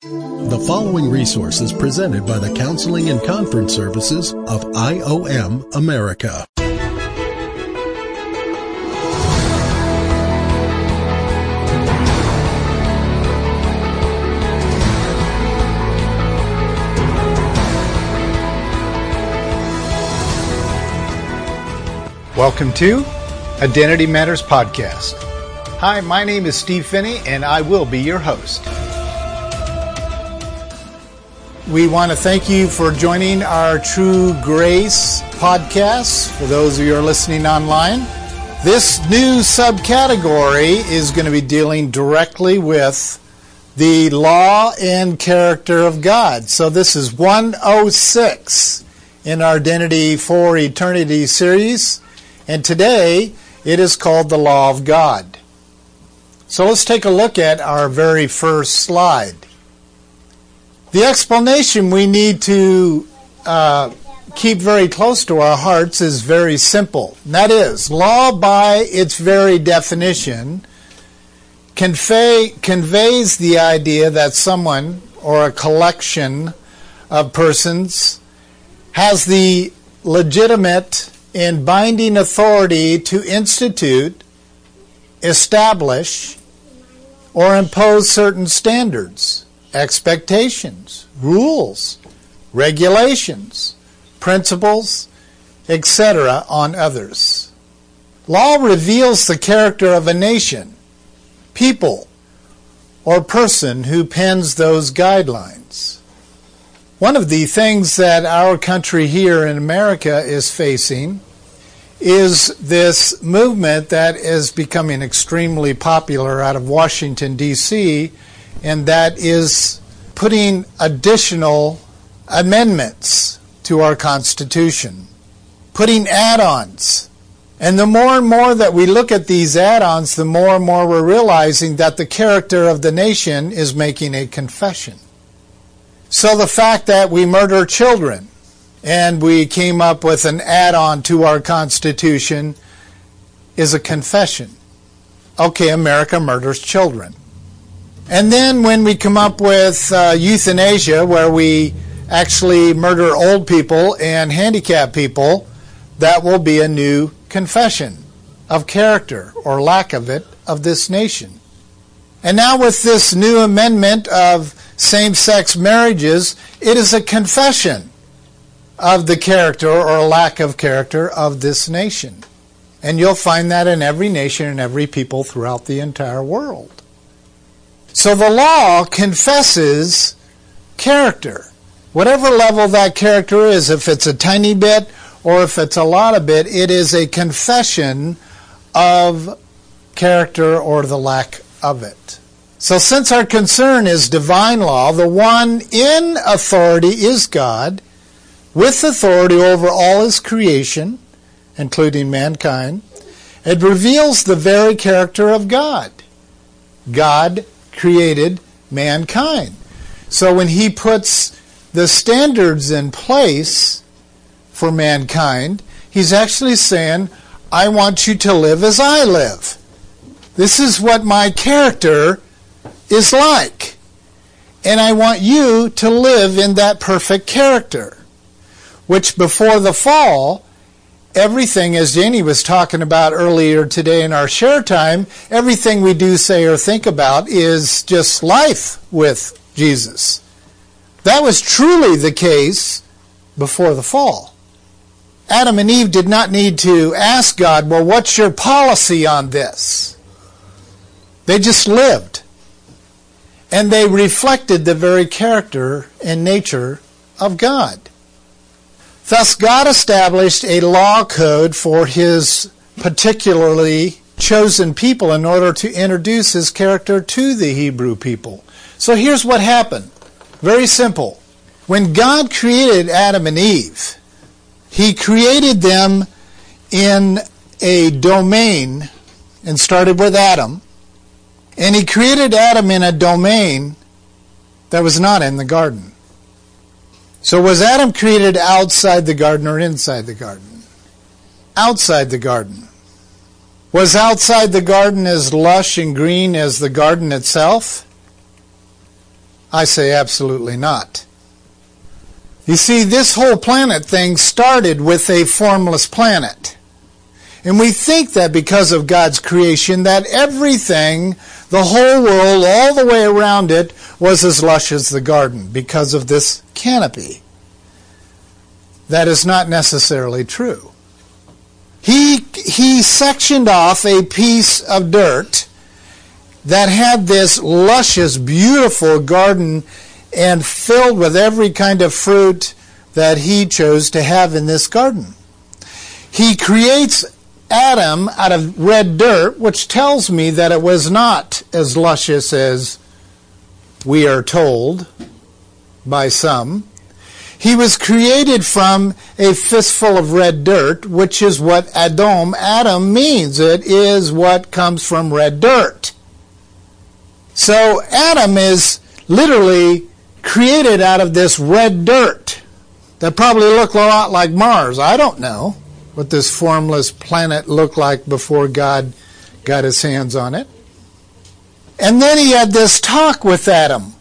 The following resource is presented by the Counseling and Conference Services of IOM America. Welcome to Identity Matters Podcast. Hi, my name is Steve Phinney, and I will be your host. We want to thank you for joining our True Grace podcast. For those of you who are listening online, this new subcategory is going to be dealing directly with the law and character of God. So this is 106 in our Identity for Eternity series, and today it is called the Law of God. So let's take a look at our very first slide. The explanation we need to uh, keep very close to our hearts is very simple. And that is, law by its very definition convey, conveys the idea that someone or a collection of persons has the legitimate and binding authority to institute, establish, or impose certain standards expectations, rules, regulations, principles, etc. on others. Law reveals the character of a nation, people, or person who pens those guidelines. One of the things that our country here in America is facing is this movement that is becoming extremely popular out of Washington, D.C., and that is putting additional amendments to our Constitution, putting add ons. And the more and more that we look at these add ons, the more and more we're realizing that the character of the nation is making a confession. So the fact that we murder children and we came up with an add on to our Constitution is a confession. Okay, America murders children. And then when we come up with uh, euthanasia, where we actually murder old people and handicapped people, that will be a new confession of character or lack of it of this nation. And now with this new amendment of same-sex marriages, it is a confession of the character or lack of character of this nation. And you'll find that in every nation and every people throughout the entire world. So the law confesses character. Whatever level that character is, if it's a tiny bit or if it's a lot of bit, it is a confession of character or the lack of it. So since our concern is divine law, the one in authority is God, with authority over all his creation, including mankind, it reveals the very character of God. God created mankind. So when he puts the standards in place for mankind, he's actually saying, I want you to live as I live. This is what my character is like. And I want you to live in that perfect character. Which before the fall, everything, as Janie was talking about earlier today in our share time, everything we do, say, or think about is just life with Jesus. That was truly the case before the fall. Adam and Eve did not need to ask God, well, what's your policy on this? They just lived. And they reflected the very character and nature of God. Thus, God established a law code for his particularly chosen people in order to introduce his character to the Hebrew people. So here's what happened. Very simple. When God created Adam and Eve, he created them in a domain and started with Adam. And he created Adam in a domain that was not in the garden. So was Adam created outside the garden or inside the garden? Outside the garden. Was outside the garden as lush and green as the garden itself? I say absolutely not. You see, this whole planet thing started with a formless planet. And we think that because of God's creation, that everything, the whole world, all the way around it, was as lush as the garden because of this canopy. That is not necessarily true. He, he sectioned off a piece of dirt that had this luscious, beautiful garden and filled with every kind of fruit that he chose to have in this garden. He creates Adam out of red dirt, which tells me that it was not as luscious as we are told by some. He was created from a fistful of red dirt, which is what Adam, Adam means. It is what comes from red dirt. So Adam is literally created out of this red dirt that probably looked a lot like Mars. I don't know what this formless planet looked like before God got his hands on it. And then he had this talk with Adam.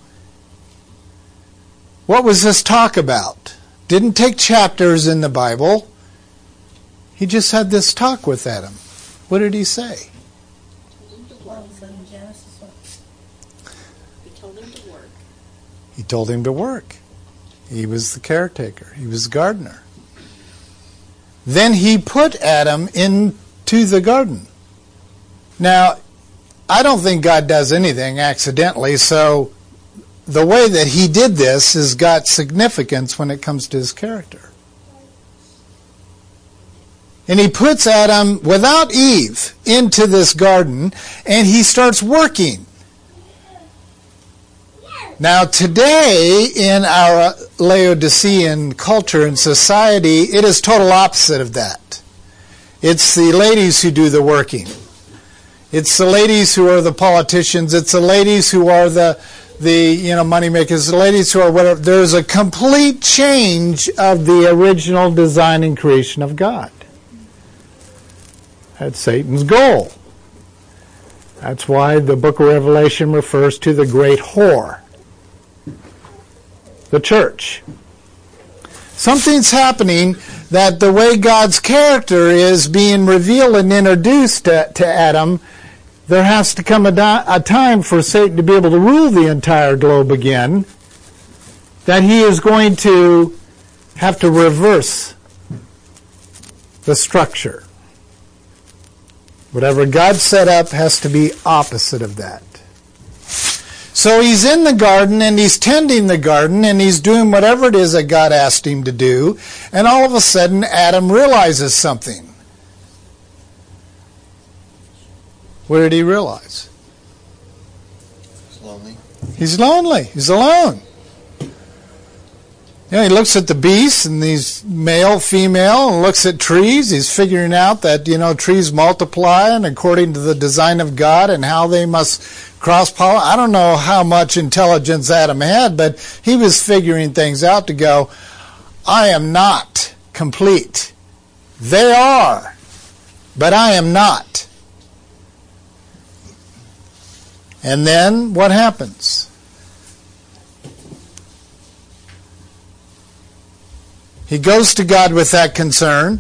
What was this talk about? Didn't take chapters in the Bible. He just had this talk with Adam. What did he say? He told him to work. He told him to work. He was the caretaker, he was the gardener. Then he put Adam into the garden. Now, I don't think God does anything accidentally, so the way that he did this has got significance when it comes to his character. And he puts Adam without Eve into this garden and he starts working. Now, today in our Laodicean culture and society, it is total opposite of that. It's the ladies who do the working. It's the ladies who are the politicians. It's the ladies who are the the you know money makers. The ladies who are whatever. There's a complete change of the original design and creation of God. That's Satan's goal. That's why the book of Revelation refers to the great whore the church. Something's happening that the way God's character is being revealed and introduced to, to Adam, there has to come a, di- a time for Satan to be able to rule the entire globe again, that he is going to have to reverse the structure. Whatever God set up has to be opposite of that. So he's in the garden and he's tending the garden and he's doing whatever it is that God asked him to do. And all of a sudden, Adam realizes something. What did he realize? He's lonely. He's lonely. He's alone. You know, he looks at the beasts and these male, female, and looks at trees. He's figuring out that, you know, trees multiply and according to the design of God and how they must cross pollinate. I don't know how much intelligence Adam had, but he was figuring things out to go, I am not complete. They are, but I am not. And then what happens? He goes to God with that concern.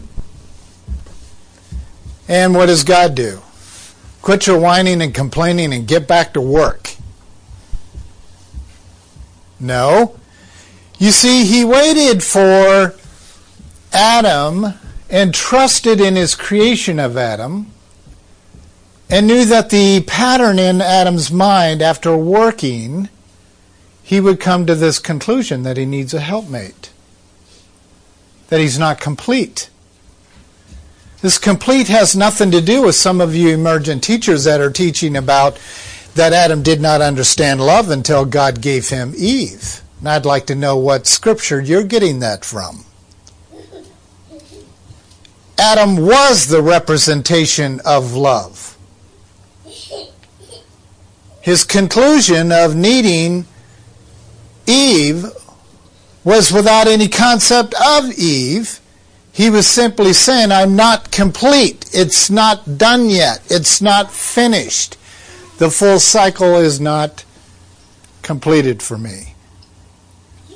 And what does God do? Quit your whining and complaining and get back to work. No. You see, he waited for Adam and trusted in his creation of Adam and knew that the pattern in Adam's mind after working, he would come to this conclusion that he needs a helpmate that he's not complete. This complete has nothing to do with some of you emergent teachers that are teaching about that Adam did not understand love until God gave him Eve. And I'd like to know what scripture you're getting that from. Adam was the representation of love. His conclusion of needing Eve was without any concept of Eve. He was simply saying, I'm not complete. It's not done yet. It's not finished. The full cycle is not completed for me.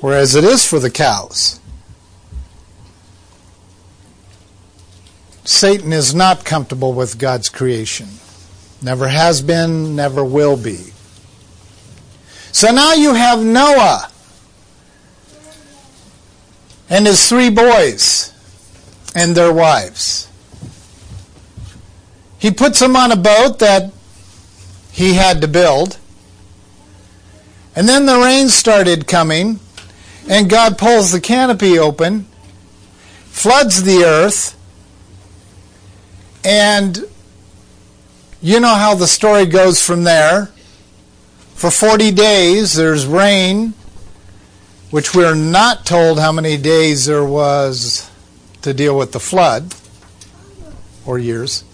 Whereas it is for the cows. Satan is not comfortable with God's creation. Never has been, never will be. So now you have Noah and his three boys and their wives. He puts them on a boat that he had to build. And then the rain started coming, and God pulls the canopy open, floods the earth, and you know how the story goes from there. For 40 days, there's rain, which we're not told how many days there was to deal with the flood, or years.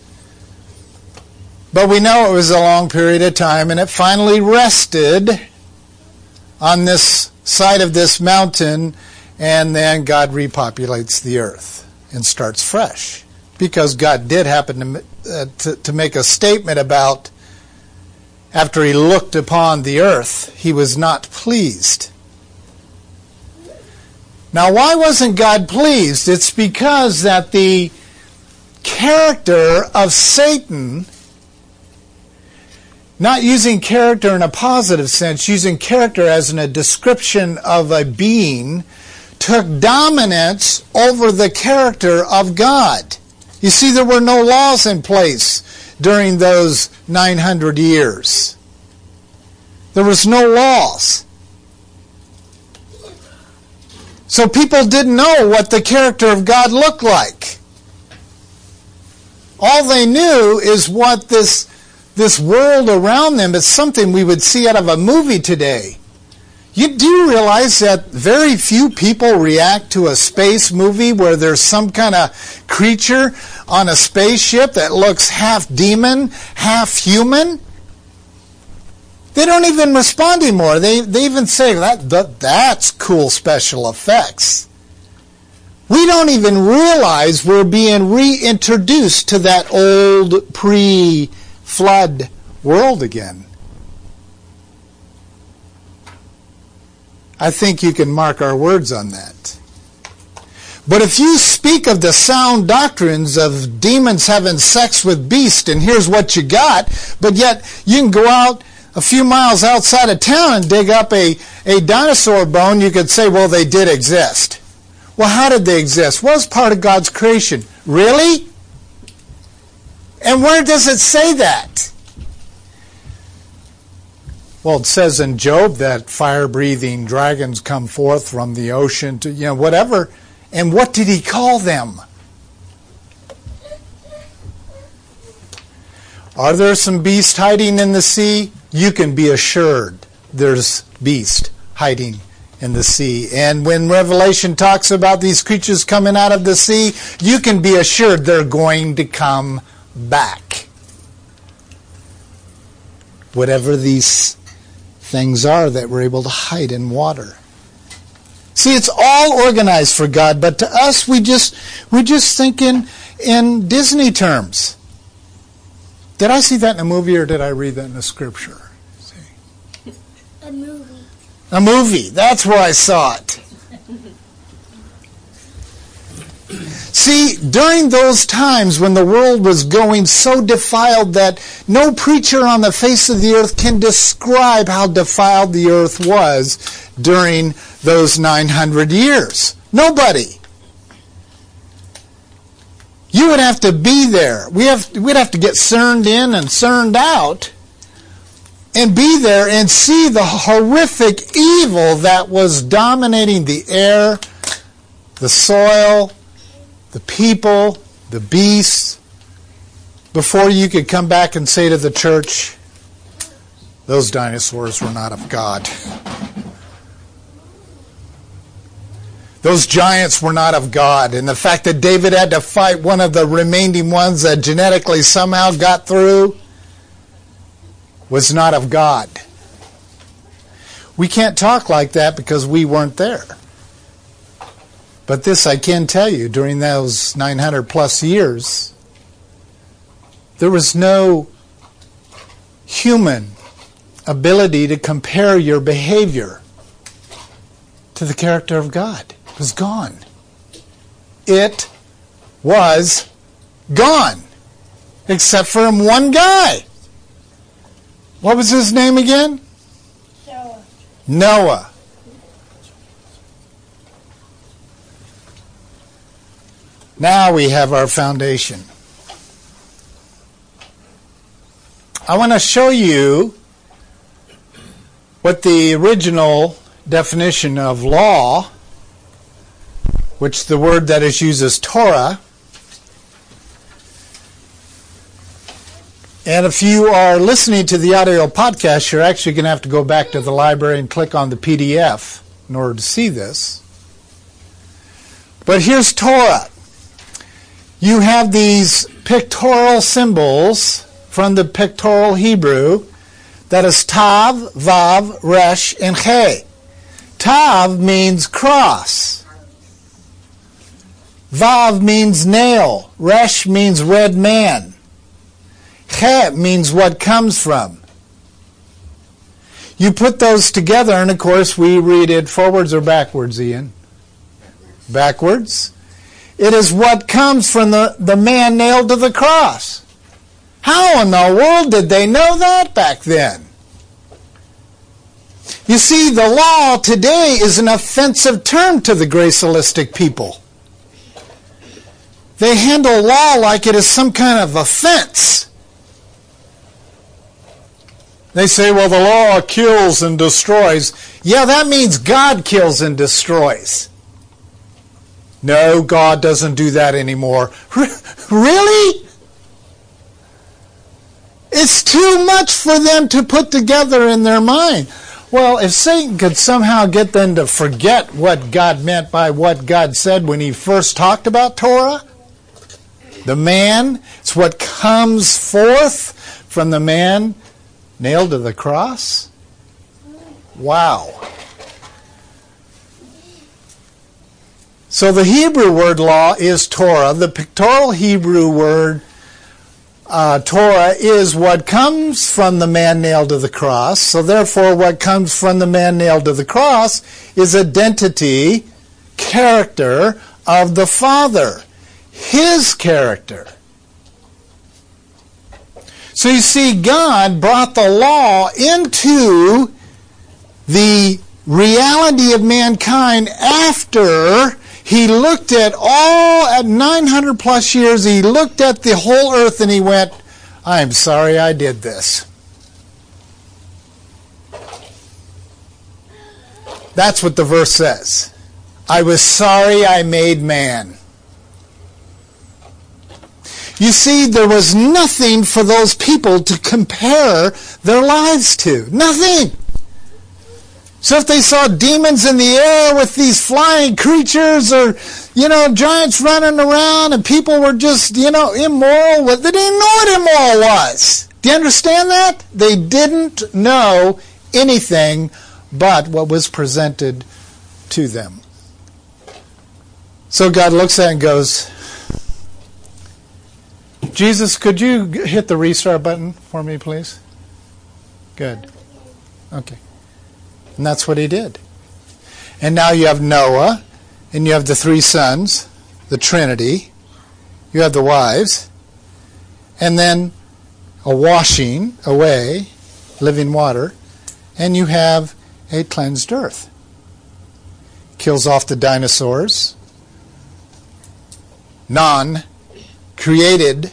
But we know it was a long period of time, and it finally rested on this side of this mountain, and then God repopulates the earth and starts fresh. Because God did happen to, uh, to, to make a statement about after he looked upon the earth, he was not pleased. Now, why wasn't God pleased? It's because that the character of Satan not using character in a positive sense, using character as in a description of a being, took dominance over the character of God. You see, there were no laws in place during those 900 years. There was no laws. So people didn't know what the character of God looked like. All they knew is what this this world around them is something we would see out of a movie today. You do realize that very few people react to a space movie where there's some kind of creature on a spaceship that looks half demon, half human? They don't even respond anymore. They, they even say that, that that's cool special effects. We don't even realize we're being reintroduced to that old pre flood world again. I think you can mark our words on that. But if you speak of the sound doctrines of demons having sex with beasts, and here's what you got, but yet you can go out a few miles outside of town and dig up a, a dinosaur bone, you could say, well, they did exist. Well, how did they exist? It's part of God's creation. Really? And where does it say that? Well, it says in Job that fire breathing dragons come forth from the ocean to, you know, whatever. And what did he call them? Are there some beasts hiding in the sea? You can be assured there's beast hiding in the sea. And when Revelation talks about these creatures coming out of the sea, you can be assured they're going to come back. Whatever these things are that we're able to hide in water. See, it's all organized for God, but to us, we just we just think in, in Disney terms. Did I see that in a movie or did I read that in a scripture? See. A movie. A movie. That's where I saw it. See, during those times when the world was going so defiled that no preacher on the face of the earth can describe how defiled the earth was during those 900 years. Nobody. You would have to be there. We have, we'd have to get cerned in and cerned out and be there and see the horrific evil that was dominating the air, the soil, the people, the beasts, before you could come back and say to the church, those dinosaurs were not of God. Those giants were not of God. And the fact that David had to fight one of the remaining ones that genetically somehow got through was not of God. We can't talk like that because we weren't there. But this I can tell you during those 900 plus years, there was no human ability to compare your behavior to the character of God. Was gone. It was gone. Except for one guy. What was his name again? Noah. Noah. Now we have our foundation. I want to show you what the original definition of law, which the word that is used is Torah, and if you are listening to the audio podcast, you're actually going to have to go back to the library and click on the PDF in order to see this. But here's Torah. You have these pictorial symbols from the pictorial Hebrew that is Tav, Vav, Resh, and He. Tav means cross. Vav means nail. Resh means red man. He means what comes from. You put those together, and of course, we read it forwards or backwards, Ian? Backwards. It is what comes from the, the man nailed to the cross. How in the world did they know that back then? You see, the law today is an offensive term to the gracialistic people. They handle law like it is some kind of offense. They say, well, the law kills and destroys. Yeah, that means God kills and destroys. No, God doesn't do that anymore. really? It's too much for them to put together in their mind. Well, if Satan could somehow get them to forget what God meant by what God said when he first talked about Torah, the man, it's what comes forth from the man nailed to the cross. Wow. So the Hebrew word law is Torah. The pictorial Hebrew word uh, Torah is what comes from the man nailed to the cross. So therefore, what comes from the man nailed to the cross is identity, character of the Father. His character. So you see, God brought the law into the reality of mankind after he looked at all, at 900 plus years, he looked at the whole earth and he went, I'm sorry I did this. That's what the verse says. I was sorry I made man. You see, there was nothing for those people to compare their lives to. Nothing. So if they saw demons in the air with these flying creatures or, you know, giants running around and people were just, you know, immoral, they didn't know what immoral was. Do you understand that? They didn't know anything but what was presented to them. So God looks at it and goes, Jesus, could you hit the restart button for me, please? Good. Okay. And that's what he did. And now you have Noah, and you have the three sons, the Trinity, you have the wives, and then a washing away, living water, and you have a cleansed earth. Kills off the dinosaurs, non created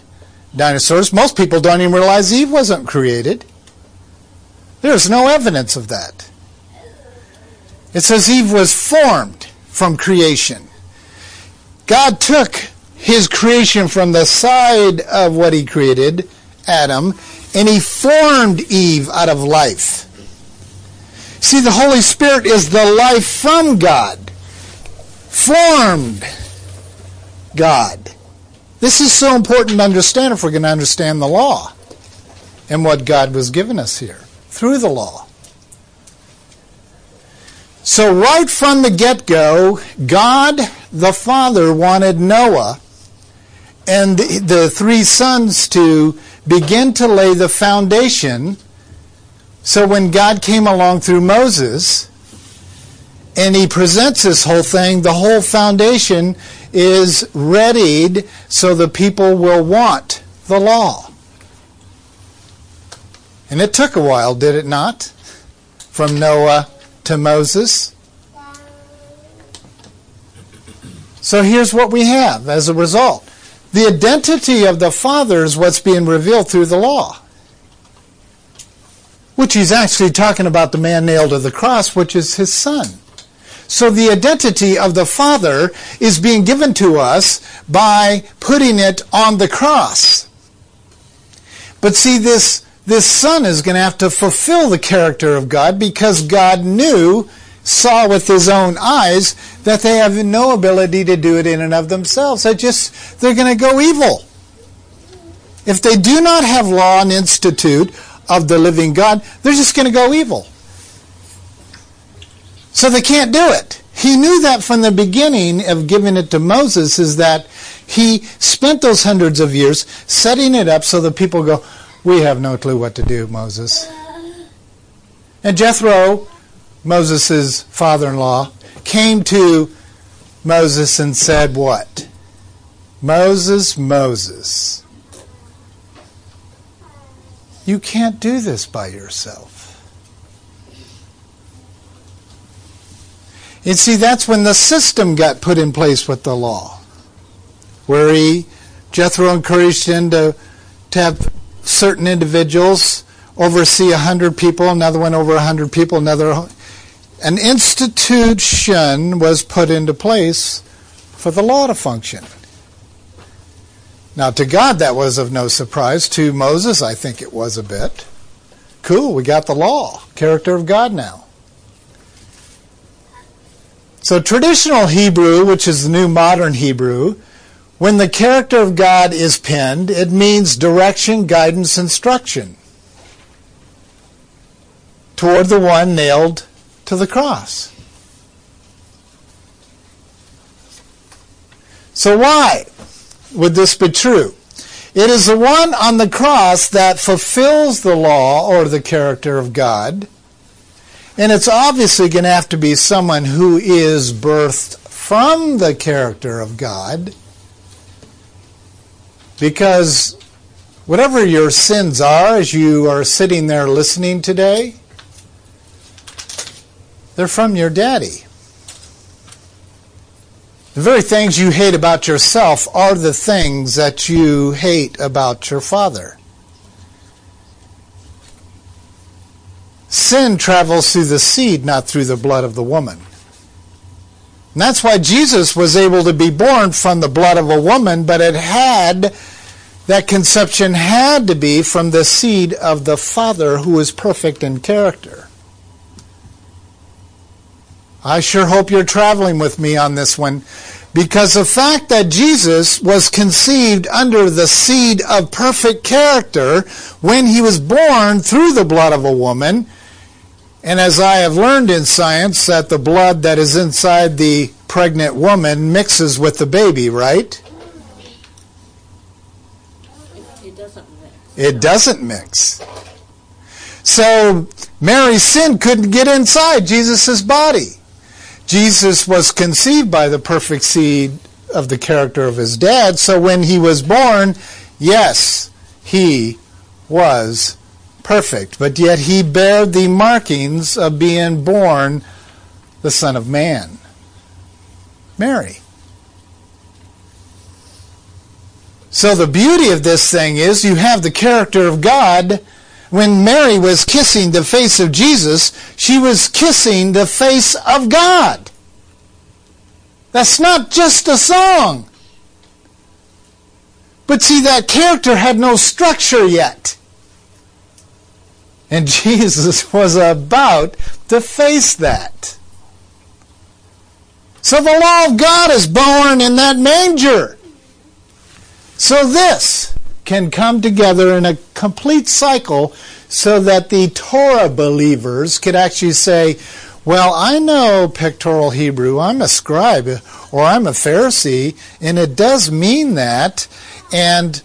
dinosaurs. Most people don't even realize Eve wasn't created. There's no evidence of that. It says Eve was formed from creation. God took his creation from the side of what he created, Adam, and he formed Eve out of life. See, the Holy Spirit is the life from God, formed God. This is so important to understand if we're going to understand the law and what God was giving us here through the law. So, right from the get go, God the Father wanted Noah and the three sons to begin to lay the foundation So when God came along through Moses and he presents this whole thing, the whole foundation is readied so the people will want the law. And it took a while, did it not? From Noah to Moses. So here's what we have as a result. The identity of the Father is what's being revealed through the law. Which he's actually talking about the man nailed to the cross, which is his son. So the identity of the Father is being given to us by putting it on the cross. But see, this, this Son is going to have to fulfill the character of God because God knew, saw with his own eyes, that they have no ability to do it in and of themselves. They just, they're going to go evil. If they do not have law and institute of the living God, they're just going to go evil. So they can't do it. He knew that from the beginning of giving it to Moses is that he spent those hundreds of years setting it up so that people go, we have no clue what to do, Moses. And Jethro, Moses' father-in-law, came to Moses and said what? Moses, Moses, you can't do this by yourself. And see, that's when the system got put in place with the law, where he, Jethro encouraged him to, to have certain individuals oversee a hundred people, another one over a hundred people, another. An institution was put into place for the law to function. Now, to God, that was of no surprise. To Moses, I think it was a bit. Cool, we got the law, character of God now. So traditional Hebrew, which is the new modern Hebrew, when the character of God is penned, it means direction, guidance, instruction toward the one nailed to the cross. So why would this be true? It is the one on the cross that fulfills the law or the character of God and it's obviously going to have to be someone who is birthed from the character of God. Because whatever your sins are as you are sitting there listening today, they're from your daddy. The very things you hate about yourself are the things that you hate about your father. Sin travels through the seed, not through the blood of the woman. And that's why Jesus was able to be born from the blood of a woman, but it had, that conception had to be from the seed of the Father who is perfect in character. I sure hope you're traveling with me on this one because the fact that Jesus was conceived under the seed of perfect character when he was born through the blood of a woman and as I have learned in science, that the blood that is inside the pregnant woman mixes with the baby, right? It doesn't mix. It doesn't mix. So Mary's sin couldn't get inside Jesus' body. Jesus was conceived by the perfect seed of the character of his dad, so when he was born, yes, he was perfect, but yet he bare the markings of being born the Son of Man. Mary. So the beauty of this thing is you have the character of God. When Mary was kissing the face of Jesus, she was kissing the face of God. That's not just a song. But see, that character had no structure yet. And Jesus was about to face that. So the law of God is born in that manger. So this can come together in a complete cycle so that the Torah believers could actually say, well, I know pictorial Hebrew. I'm a scribe or I'm a Pharisee, and it does mean that. And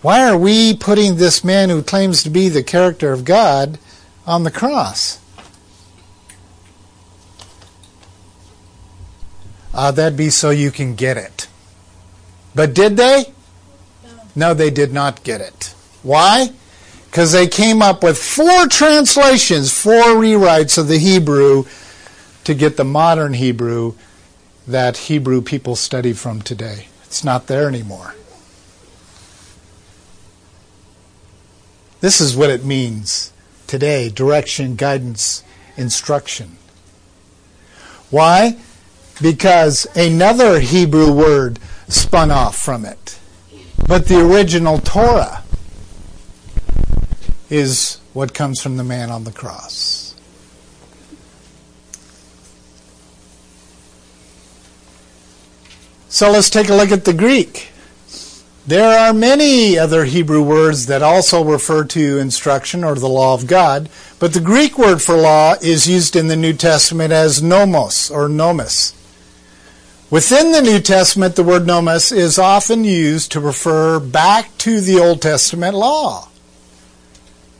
why are we putting this man who claims to be the character of God on the cross? Uh, that'd be so you can get it. But did they? No, they did not get it. Why? Because they came up with four translations, four rewrites of the Hebrew to get the modern Hebrew that Hebrew people study from today. It's not there anymore. This is what it means today direction, guidance, instruction. Why? Because another Hebrew word spun off from it. But the original Torah is what comes from the man on the cross. So let's take a look at the Greek. There are many other Hebrew words that also refer to instruction or the law of God, but the Greek word for law is used in the New Testament as nomos or nomus. Within the New Testament, the word nomos is often used to refer back to the Old Testament law,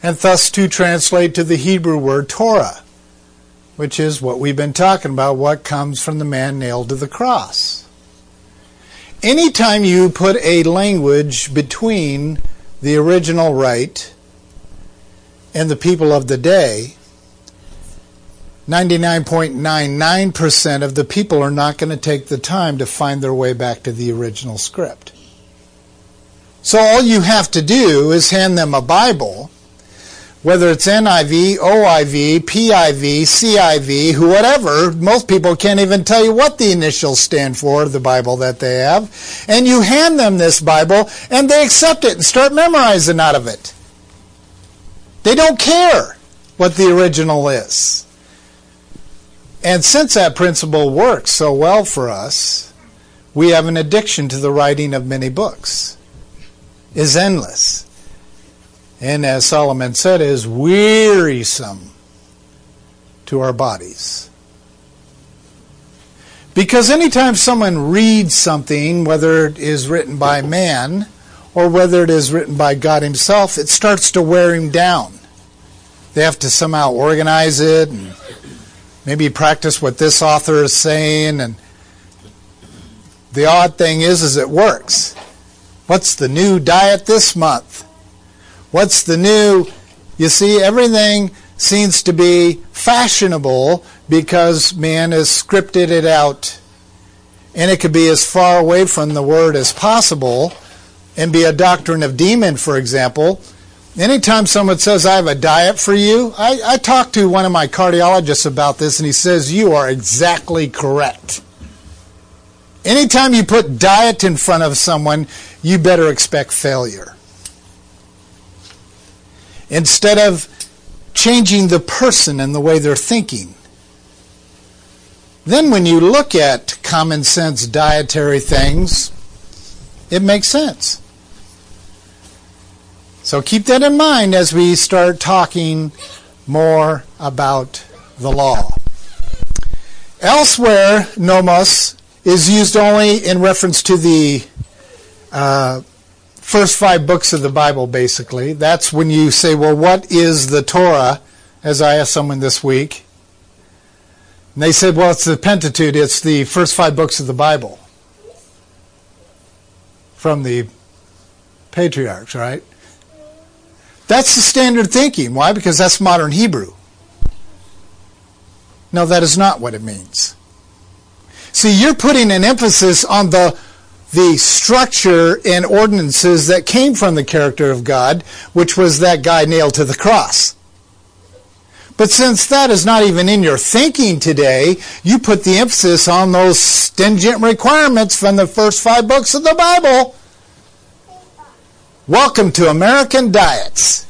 and thus to translate to the Hebrew word Torah, which is what we've been talking about, what comes from the man nailed to the cross. Anytime you put a language between the original right and the people of the day, 99.99% of the people are not going to take the time to find their way back to the original script. So all you have to do is hand them a Bible, whether it's NIV, OIV, PIV, CIV, whatever. Most people can't even tell you what the initials stand for, of the Bible that they have. And you hand them this Bible and they accept it and start memorizing out of it. They don't care what the original is. And since that principle works so well for us, we have an addiction to the writing of many books. Is endless. And as Solomon said, is wearisome to our bodies. Because anytime someone reads something, whether it is written by man or whether it is written by God Himself, it starts to wear him down. They have to somehow organize it and maybe practice what this author is saying and the odd thing is is it works. What's the new diet this month? What's the new you see everything seems to be fashionable because man has scripted it out. And it could be as far away from the word as possible and be a doctrine of demon for example Anytime someone says, I have a diet for you, I, I talked to one of my cardiologists about this, and he says, You are exactly correct. Anytime you put diet in front of someone, you better expect failure. Instead of changing the person and the way they're thinking. Then, when you look at common sense dietary things, it makes sense. So keep that in mind as we start talking more about the law. Elsewhere, nomos is used only in reference to the uh, first five books of the Bible, basically. That's when you say, well, what is the Torah? As I asked someone this week. And they said, well, it's the Pentateuch, it's the first five books of the Bible. From the patriarchs, right? That's the standard thinking. Why? Because that's modern Hebrew. No, that is not what it means. See, you're putting an emphasis on the the structure and ordinances that came from the character of God, which was that guy nailed to the cross. But since that is not even in your thinking today, you put the emphasis on those stringent requirements from the first five books of the Bible. Welcome to American diets.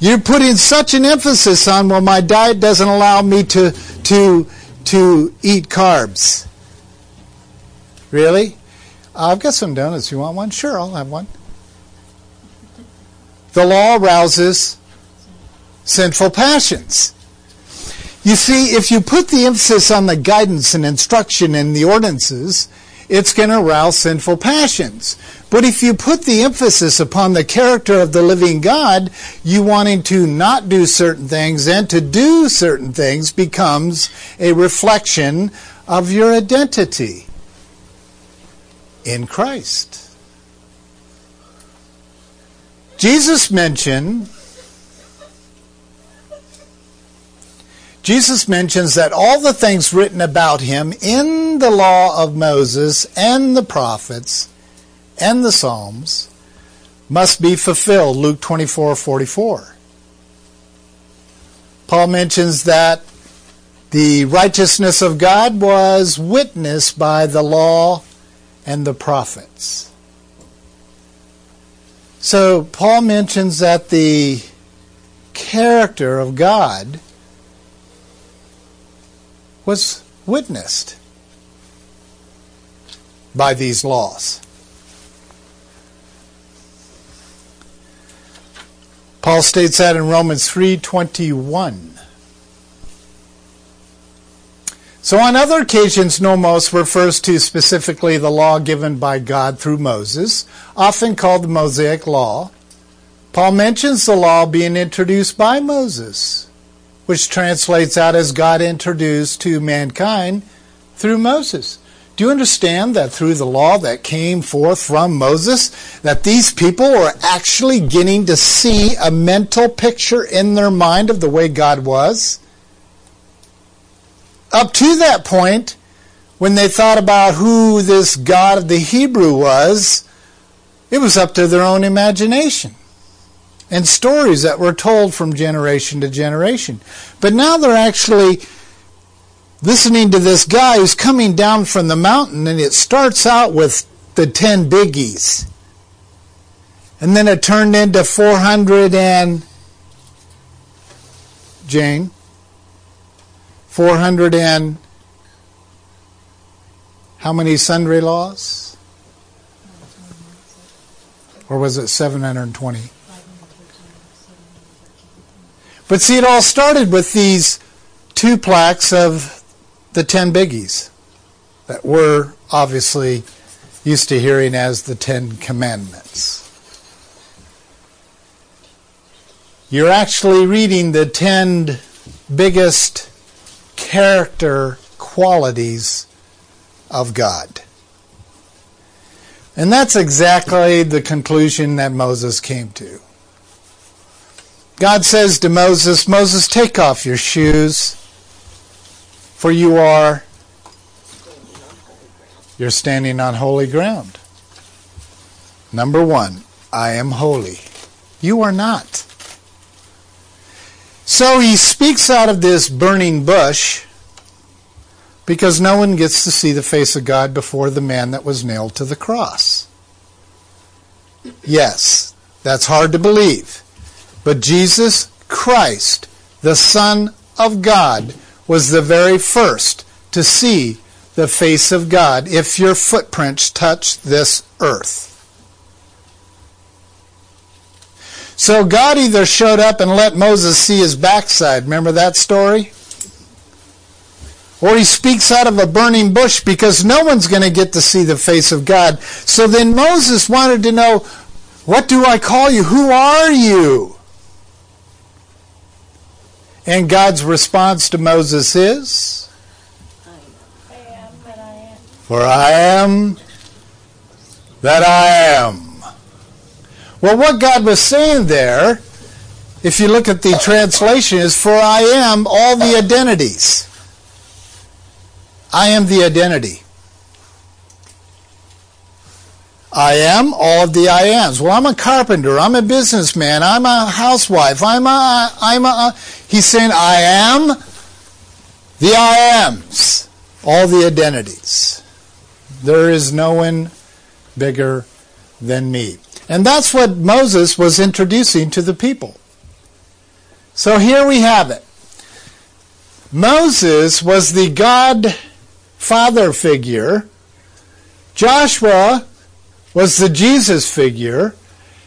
You're putting such an emphasis on, well, my diet doesn't allow me to, to, to eat carbs. Really? I've got some donuts. You want one? Sure, I'll have one. The law arouses sinful passions. You see, if you put the emphasis on the guidance and instruction and the ordinances, it's going to arouse sinful passions. But if you put the emphasis upon the character of the living God, you wanting to not do certain things and to do certain things becomes a reflection of your identity in Christ. Jesus mentioned Jesus mentions that all the things written about him in the law of Moses and the prophets and the Psalms must be fulfilled. Luke 24 44. Paul mentions that the righteousness of God was witnessed by the law and the prophets. So Paul mentions that the character of God was witnessed by these laws. Paul states that in Romans 3:21. So on other occasions nomos refers to specifically the law given by God through Moses, often called the Mosaic law. Paul mentions the law being introduced by Moses which translates out as God introduced to mankind through Moses. Do you understand that through the law that came forth from Moses, that these people were actually getting to see a mental picture in their mind of the way God was? Up to that point, when they thought about who this God of the Hebrew was, it was up to their own imagination and stories that were told from generation to generation. But now they're actually listening to this guy who's coming down from the mountain, and it starts out with the 10 biggies. And then it turned into 400 and. Jane? 400 and. How many sundry laws? Or was it 720? But see, it all started with these two plaques of the ten biggies that we're obviously used to hearing as the Ten Commandments. You're actually reading the ten biggest character qualities of God. And that's exactly the conclusion that Moses came to. God says to Moses, Moses, take off your shoes, for you are you're standing on holy ground. Number one, I am holy. You are not. So he speaks out of this burning bush because no one gets to see the face of God before the man that was nailed to the cross. Yes, that's hard to believe. But Jesus Christ, the Son of God, was the very first to see the face of God if your footprints touch this earth. So God either showed up and let Moses see his backside. Remember that story? Or he speaks out of a burning bush because no one's going to get to see the face of God. So then Moses wanted to know, What do I call you? Who are you? And God's response to Moses is, For I am that I am. Well, what God was saying there, if you look at the translation, is For I am all the identities. I am the identity. I am all of the I ams. Well, I'm a carpenter. I'm a businessman. I'm a housewife. I'm a, I'm a, he's saying I am the I ams. All the identities. There is no one bigger than me. And that's what Moses was introducing to the people. So here we have it. Moses was the God father figure. Joshua was the Jesus figure,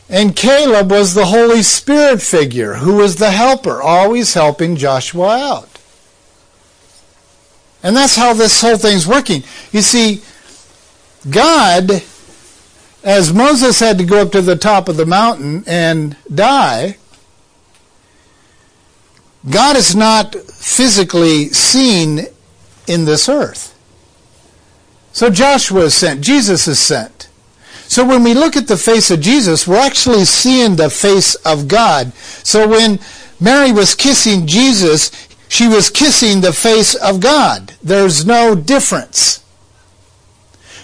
and Caleb was the Holy Spirit figure, who was the helper, always helping Joshua out. And that's how this whole thing's working. You see, God, as Moses had to go up to the top of the mountain and die, God is not physically seen in this earth. So Joshua is sent, Jesus is sent. So when we look at the face of Jesus, we're actually seeing the face of God. So when Mary was kissing Jesus, she was kissing the face of God. There's no difference.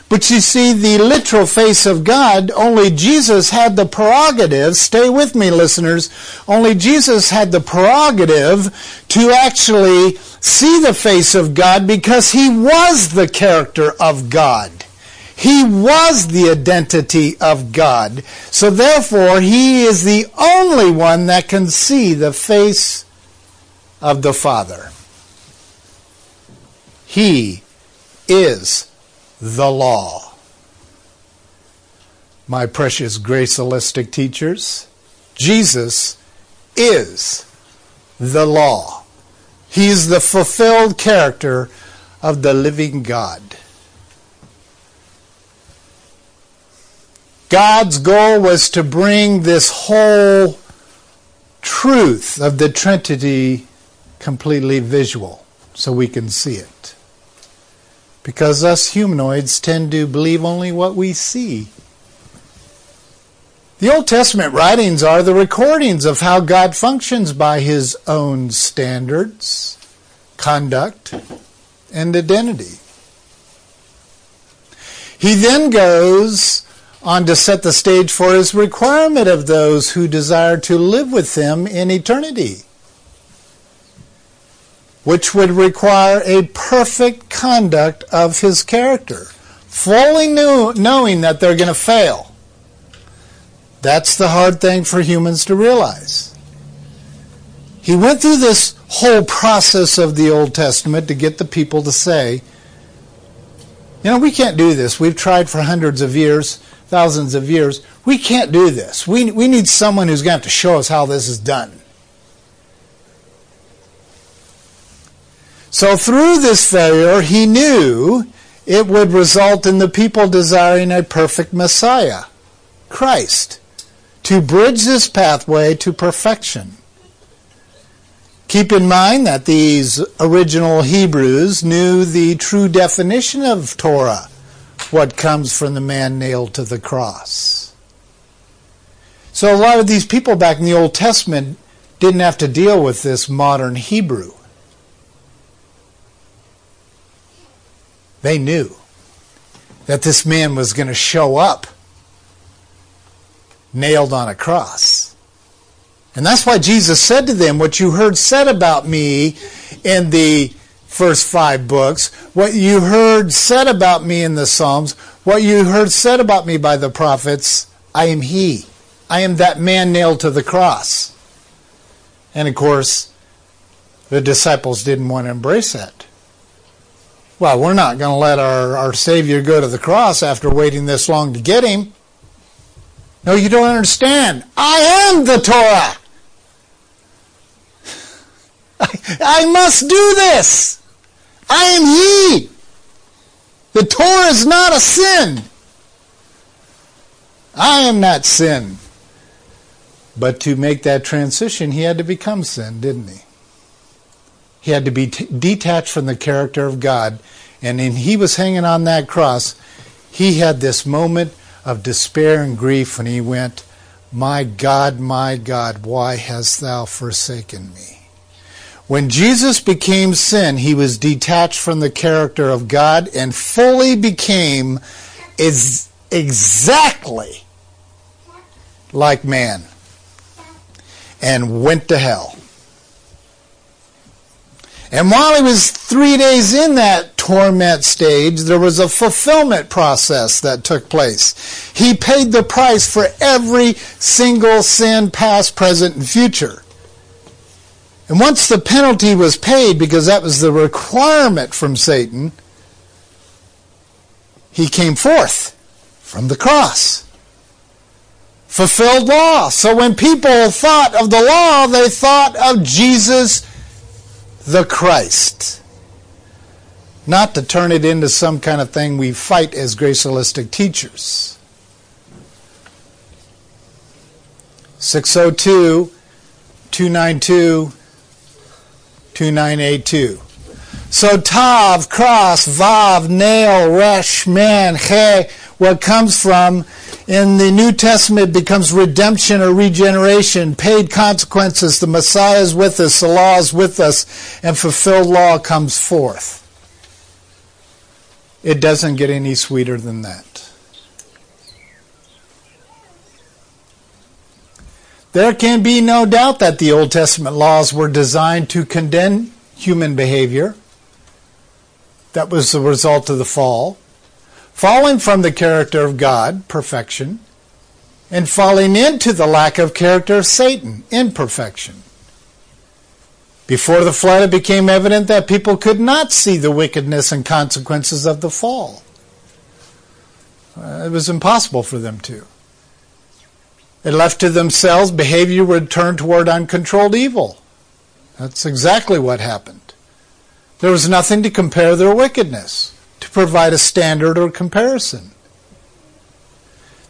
But you see, the literal face of God, only Jesus had the prerogative, stay with me listeners, only Jesus had the prerogative to actually see the face of God because he was the character of God. He was the identity of God. So therefore, he is the only one that can see the face of the Father. He is the law. My precious grace holistic teachers, Jesus is the law. He's the fulfilled character of the living God. God's goal was to bring this whole truth of the Trinity completely visual so we can see it. Because us humanoids tend to believe only what we see. The Old Testament writings are the recordings of how God functions by his own standards, conduct, and identity. He then goes on to set the stage for his requirement of those who desire to live with him in eternity which would require a perfect conduct of his character, fully knew, knowing that they're going to fail. That's the hard thing for humans to realize. He went through this whole process of the Old Testament to get the people to say, you know, we can't do this. We've tried for hundreds of years, thousands of years. We can't do this. We, we need someone who's going to have to show us how this is done. So through this failure, he knew it would result in the people desiring a perfect Messiah, Christ, to bridge this pathway to perfection. Keep in mind that these original Hebrews knew the true definition of Torah, what comes from the man nailed to the cross. So a lot of these people back in the Old Testament didn't have to deal with this modern Hebrew. They knew that this man was going to show up nailed on a cross. And that's why Jesus said to them, What you heard said about me in the first five books, what you heard said about me in the Psalms, what you heard said about me by the prophets, I am He. I am that man nailed to the cross. And of course, the disciples didn't want to embrace that. Well, we're not going to let our, our Savior go to the cross after waiting this long to get him. No, you don't understand. I am the Torah. I, I must do this. I am He. The Torah is not a sin. I am not sin. But to make that transition, he had to become sin, didn't he? He had to be t- detached from the character of God. And when he was hanging on that cross, he had this moment of despair and grief when he went, My God, my God, why hast thou forsaken me? When Jesus became sin, he was detached from the character of God and fully became is exactly like man and went to hell. And while he was three days in that torment stage, there was a fulfillment process that took place. He paid the price for every single sin, past, present, and future. And once the penalty was paid, because that was the requirement from Satan, he came forth from the cross. Fulfilled law. So when people thought of the law, they thought of Jesus the Christ. not to turn it into some kind of thing we fight as gracialistic teachers. 602 292 2982. So tav, cross, vav, nail, resh, man, he, what comes from in the New Testament becomes redemption or regeneration, paid consequences. The Messiah is with us, the law is with us, and fulfilled law comes forth. It doesn't get any sweeter than that. There can be no doubt that the Old Testament laws were designed to condemn human behavior. That was the result of the fall. Falling from the character of God, perfection, and falling into the lack of character of Satan, imperfection. Before the flood, it became evident that people could not see the wickedness and consequences of the fall. Uh, it was impossible for them to. It left to themselves, behavior would turn toward uncontrolled evil. That's exactly what happened. There was nothing to compare their wickedness, to provide a standard or comparison.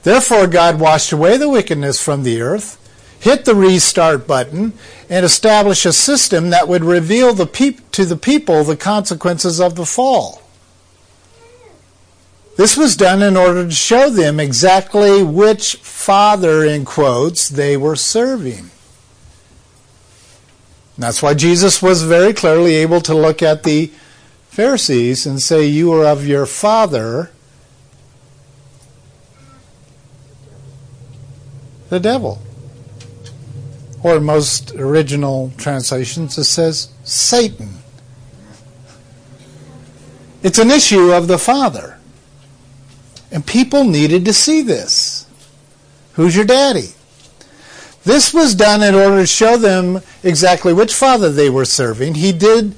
Therefore, God washed away the wickedness from the earth hit the restart button and establish a system that would reveal the peop- to the people the consequences of the fall. This was done in order to show them exactly which father, in quotes, they were serving. that's why Jesus was very clearly able to look at the Pharisees and say, You are of your father, the devil or most original translations, it says Satan. It's an issue of the Father. And people needed to see this. Who's your daddy? This was done in order to show them exactly which father they were serving. He did,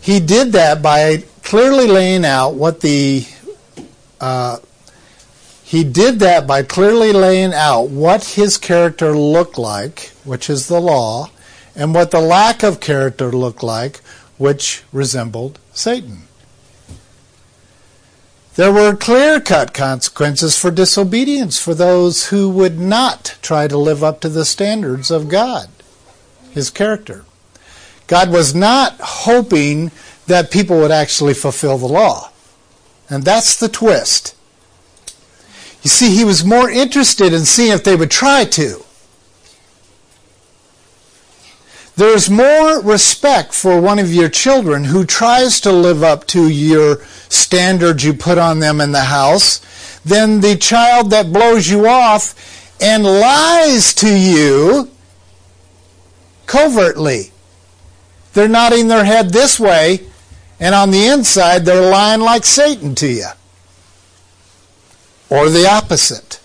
he did that by clearly laying out what the uh, he did that by clearly laying out what his character looked like, which is the law, and what the lack of character looked like, which resembled Satan. There were clear cut consequences for disobedience for those who would not try to live up to the standards of God, his character. God was not hoping that people would actually fulfill the law. And that's the twist. You see, he was more interested in seeing if they would try to. There's more respect for one of your children who tries to live up to your standards you put on them in the house than the child that blows you off and lies to you covertly. They're nodding their head this way, and on the inside, they're lying like Satan to you or the opposite.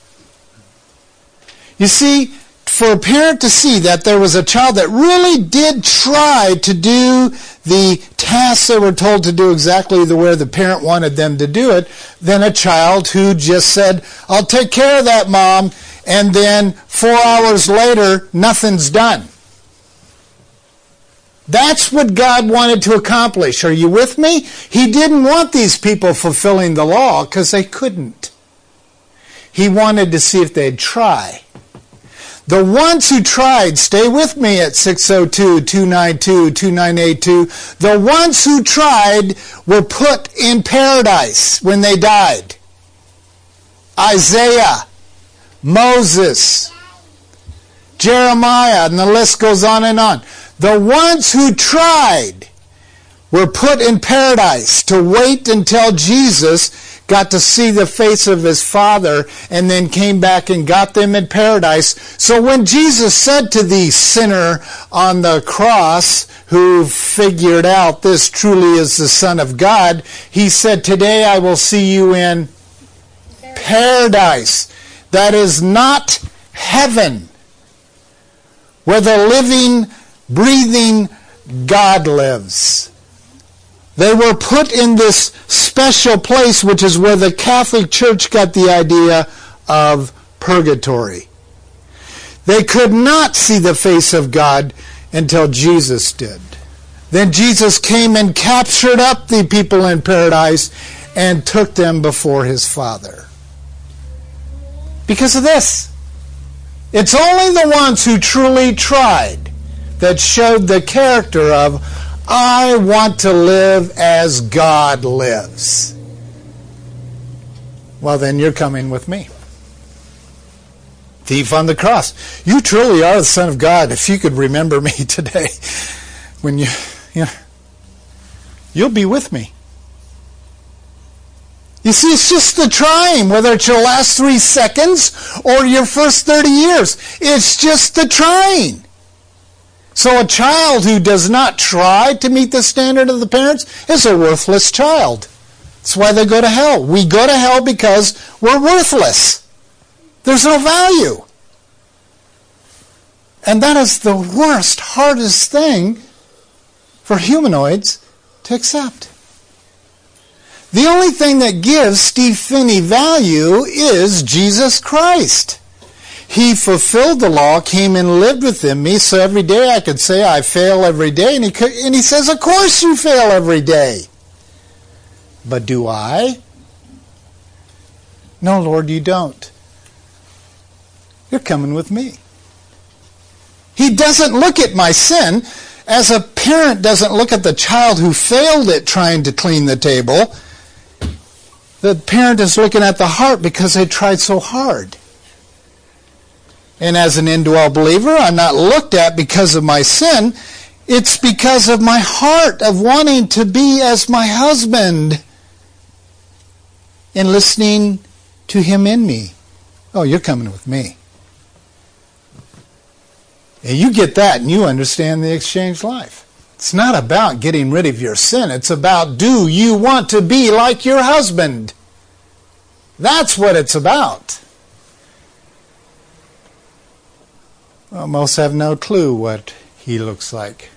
You see, for a parent to see that there was a child that really did try to do the tasks they were told to do exactly the way the parent wanted them to do it, than a child who just said, I'll take care of that, mom, and then four hours later, nothing's done. That's what God wanted to accomplish. Are you with me? He didn't want these people fulfilling the law because they couldn't. He wanted to see if they'd try. The ones who tried, stay with me at 602 292 2982. The ones who tried were put in paradise when they died. Isaiah, Moses, Jeremiah, and the list goes on and on. The ones who tried were put in paradise to wait until Jesus got to see the face of his father, and then came back and got them in paradise. So when Jesus said to the sinner on the cross, who figured out this truly is the Son of God, he said, Today I will see you in paradise. That is not heaven, where the living, breathing God lives. They were put in this special place, which is where the Catholic Church got the idea of purgatory. They could not see the face of God until Jesus did. Then Jesus came and captured up the people in paradise and took them before his Father. Because of this. It's only the ones who truly tried that showed the character of, I want to live as God lives. Well, then you're coming with me. Thief on the cross. You truly are the Son of God. If you could remember me today, when you, you know, you'll be with me. You see, it's just the trying, whether it's your last three seconds or your first 30 years. It's just the trying. So a child who does not try to meet the standard of the parents is a worthless child. That's why they go to hell. We go to hell because we're worthless. There's no value. And that is the worst, hardest thing for humanoids to accept. The only thing that gives Steve Phinney value is Jesus Christ. He fulfilled the law, came and lived within me, so every day I could say I fail every day. And he, could, and he says, Of course you fail every day. But do I? No, Lord, you don't. You're coming with me. He doesn't look at my sin as a parent doesn't look at the child who failed at trying to clean the table the parent is looking at the heart because they tried so hard. And as an indwell believer, I'm not looked at because of my sin. It's because of my heart of wanting to be as my husband and listening to him in me. Oh, you're coming with me. And you get that and you understand the exchange life. It's not about getting rid of your sin. It's about do you want to be like your husband? That's what it's about. Most have no clue what he looks like,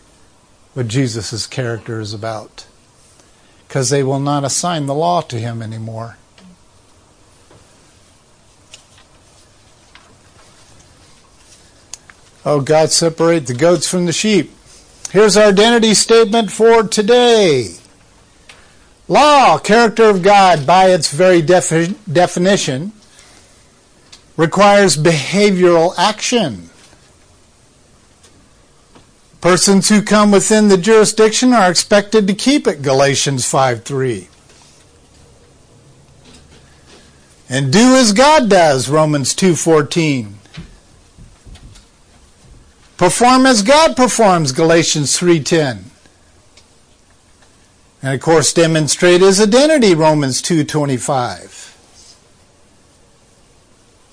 what Jesus' character is about, because they will not assign the law to him anymore. Oh, God, separate the goats from the sheep. Here's our identity statement for today. Law, character of God, by its very defi- definition, requires behavioral action. Persons who come within the jurisdiction are expected to keep it, Galatians 5 3. And do as God does, Romans 2:14. Perform as God performs, Galatians 3:10. And of course demonstrate his identity, Romans 2:25.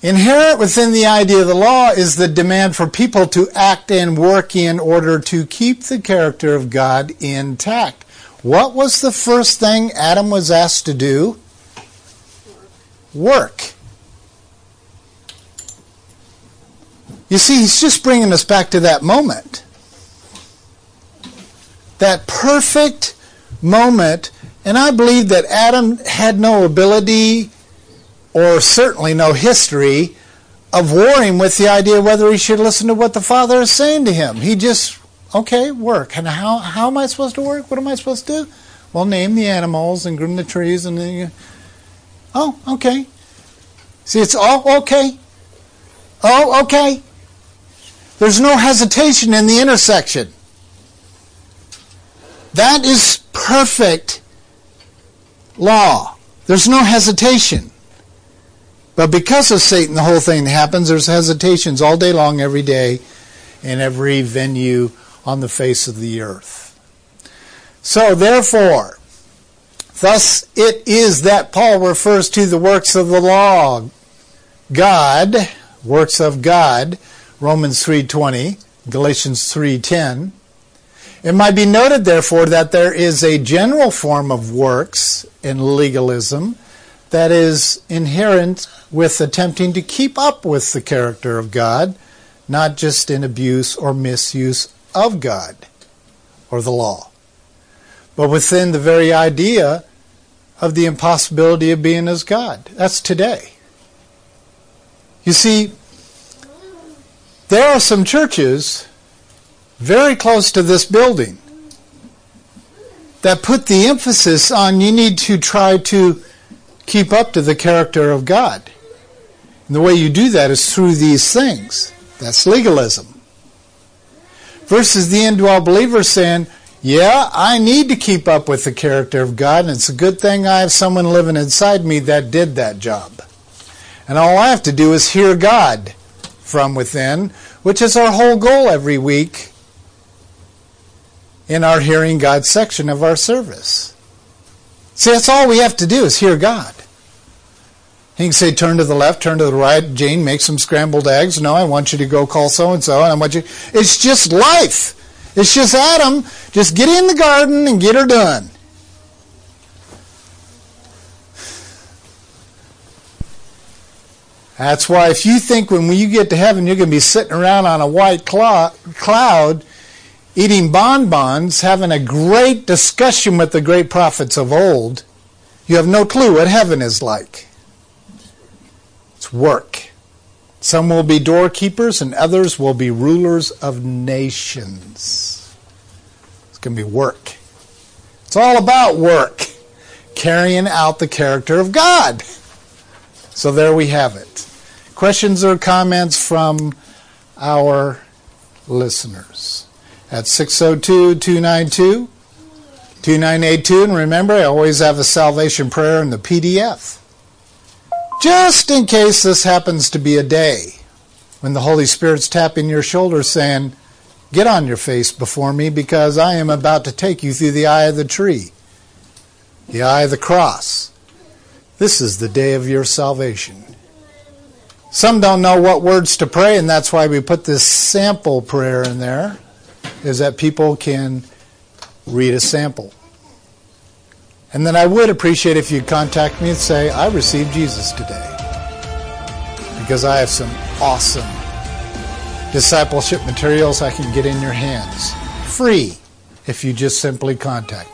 Inherent within the idea of the law is the demand for people to act and work in order to keep the character of God intact. What was the first thing Adam was asked to do? Work. You see, he's just bringing us back to that moment. That perfect moment. And I believe that Adam had no ability or certainly no history of warring with the idea whether he should listen to what the Father is saying to him. He just, okay, work. And how, how am I supposed to work? What am I supposed to do? Well, name the animals and groom the trees and then you, oh, okay. See, it's all okay. Oh, okay. There's no hesitation in the intersection. That is perfect law. There's no hesitation. But because of Satan, the whole thing happens, there's hesitations all day long, every day, in every venue on the face of the earth. So, therefore, thus it is that Paul refers to the works of the law. God, works of God, Romans 3.20, Galatians 3.10. It might be noted, therefore, that there is a general form of works in legalism that is inherent with attempting to keep up with the character of God, not just in abuse or misuse of God or the law, but within the very idea of the impossibility of being as God. That's today. You see, there are some churches very close to this building that put the emphasis on you need to try to keep up to the character of God. And the way you do that is through these things. That's legalism. Versus the indwelt believer saying, yeah, I need to keep up with the character of God, and it's a good thing I have someone living inside me that did that job. And all I have to do is hear God from within, which is our whole goal every week in our hearing God section of our service. See, that's all we have to do is hear God. He can say, turn to the left, turn to the right. Jane, make some scrambled eggs. No, I want you to go call so and so, and I want you. It's just life. It's just Adam. Just get in the garden and get her done. That's why if you think when you get to heaven you're going to be sitting around on a white cloud eating bonbons, having a great discussion with the great prophets of old, you have no clue what heaven is like. It's work. Some will be doorkeepers and others will be rulers of nations. It's going to be work. It's all about work, carrying out the character of God. So there we have it. Questions or comments from our listeners at 602 292 2982. And remember, I always have a salvation prayer in the PDF just in case this happens to be a day when the Holy Spirit's tapping your shoulder saying, Get on your face before me because I am about to take you through the eye of the tree, the eye of the cross. This is the day of your salvation. Some don't know what words to pray, and that's why we put this sample prayer in there, is that people can read a sample. And then I would appreciate if you'd contact me and say, I received Jesus today. Because I have some awesome discipleship materials I can get in your hands. Free if you just simply contact us.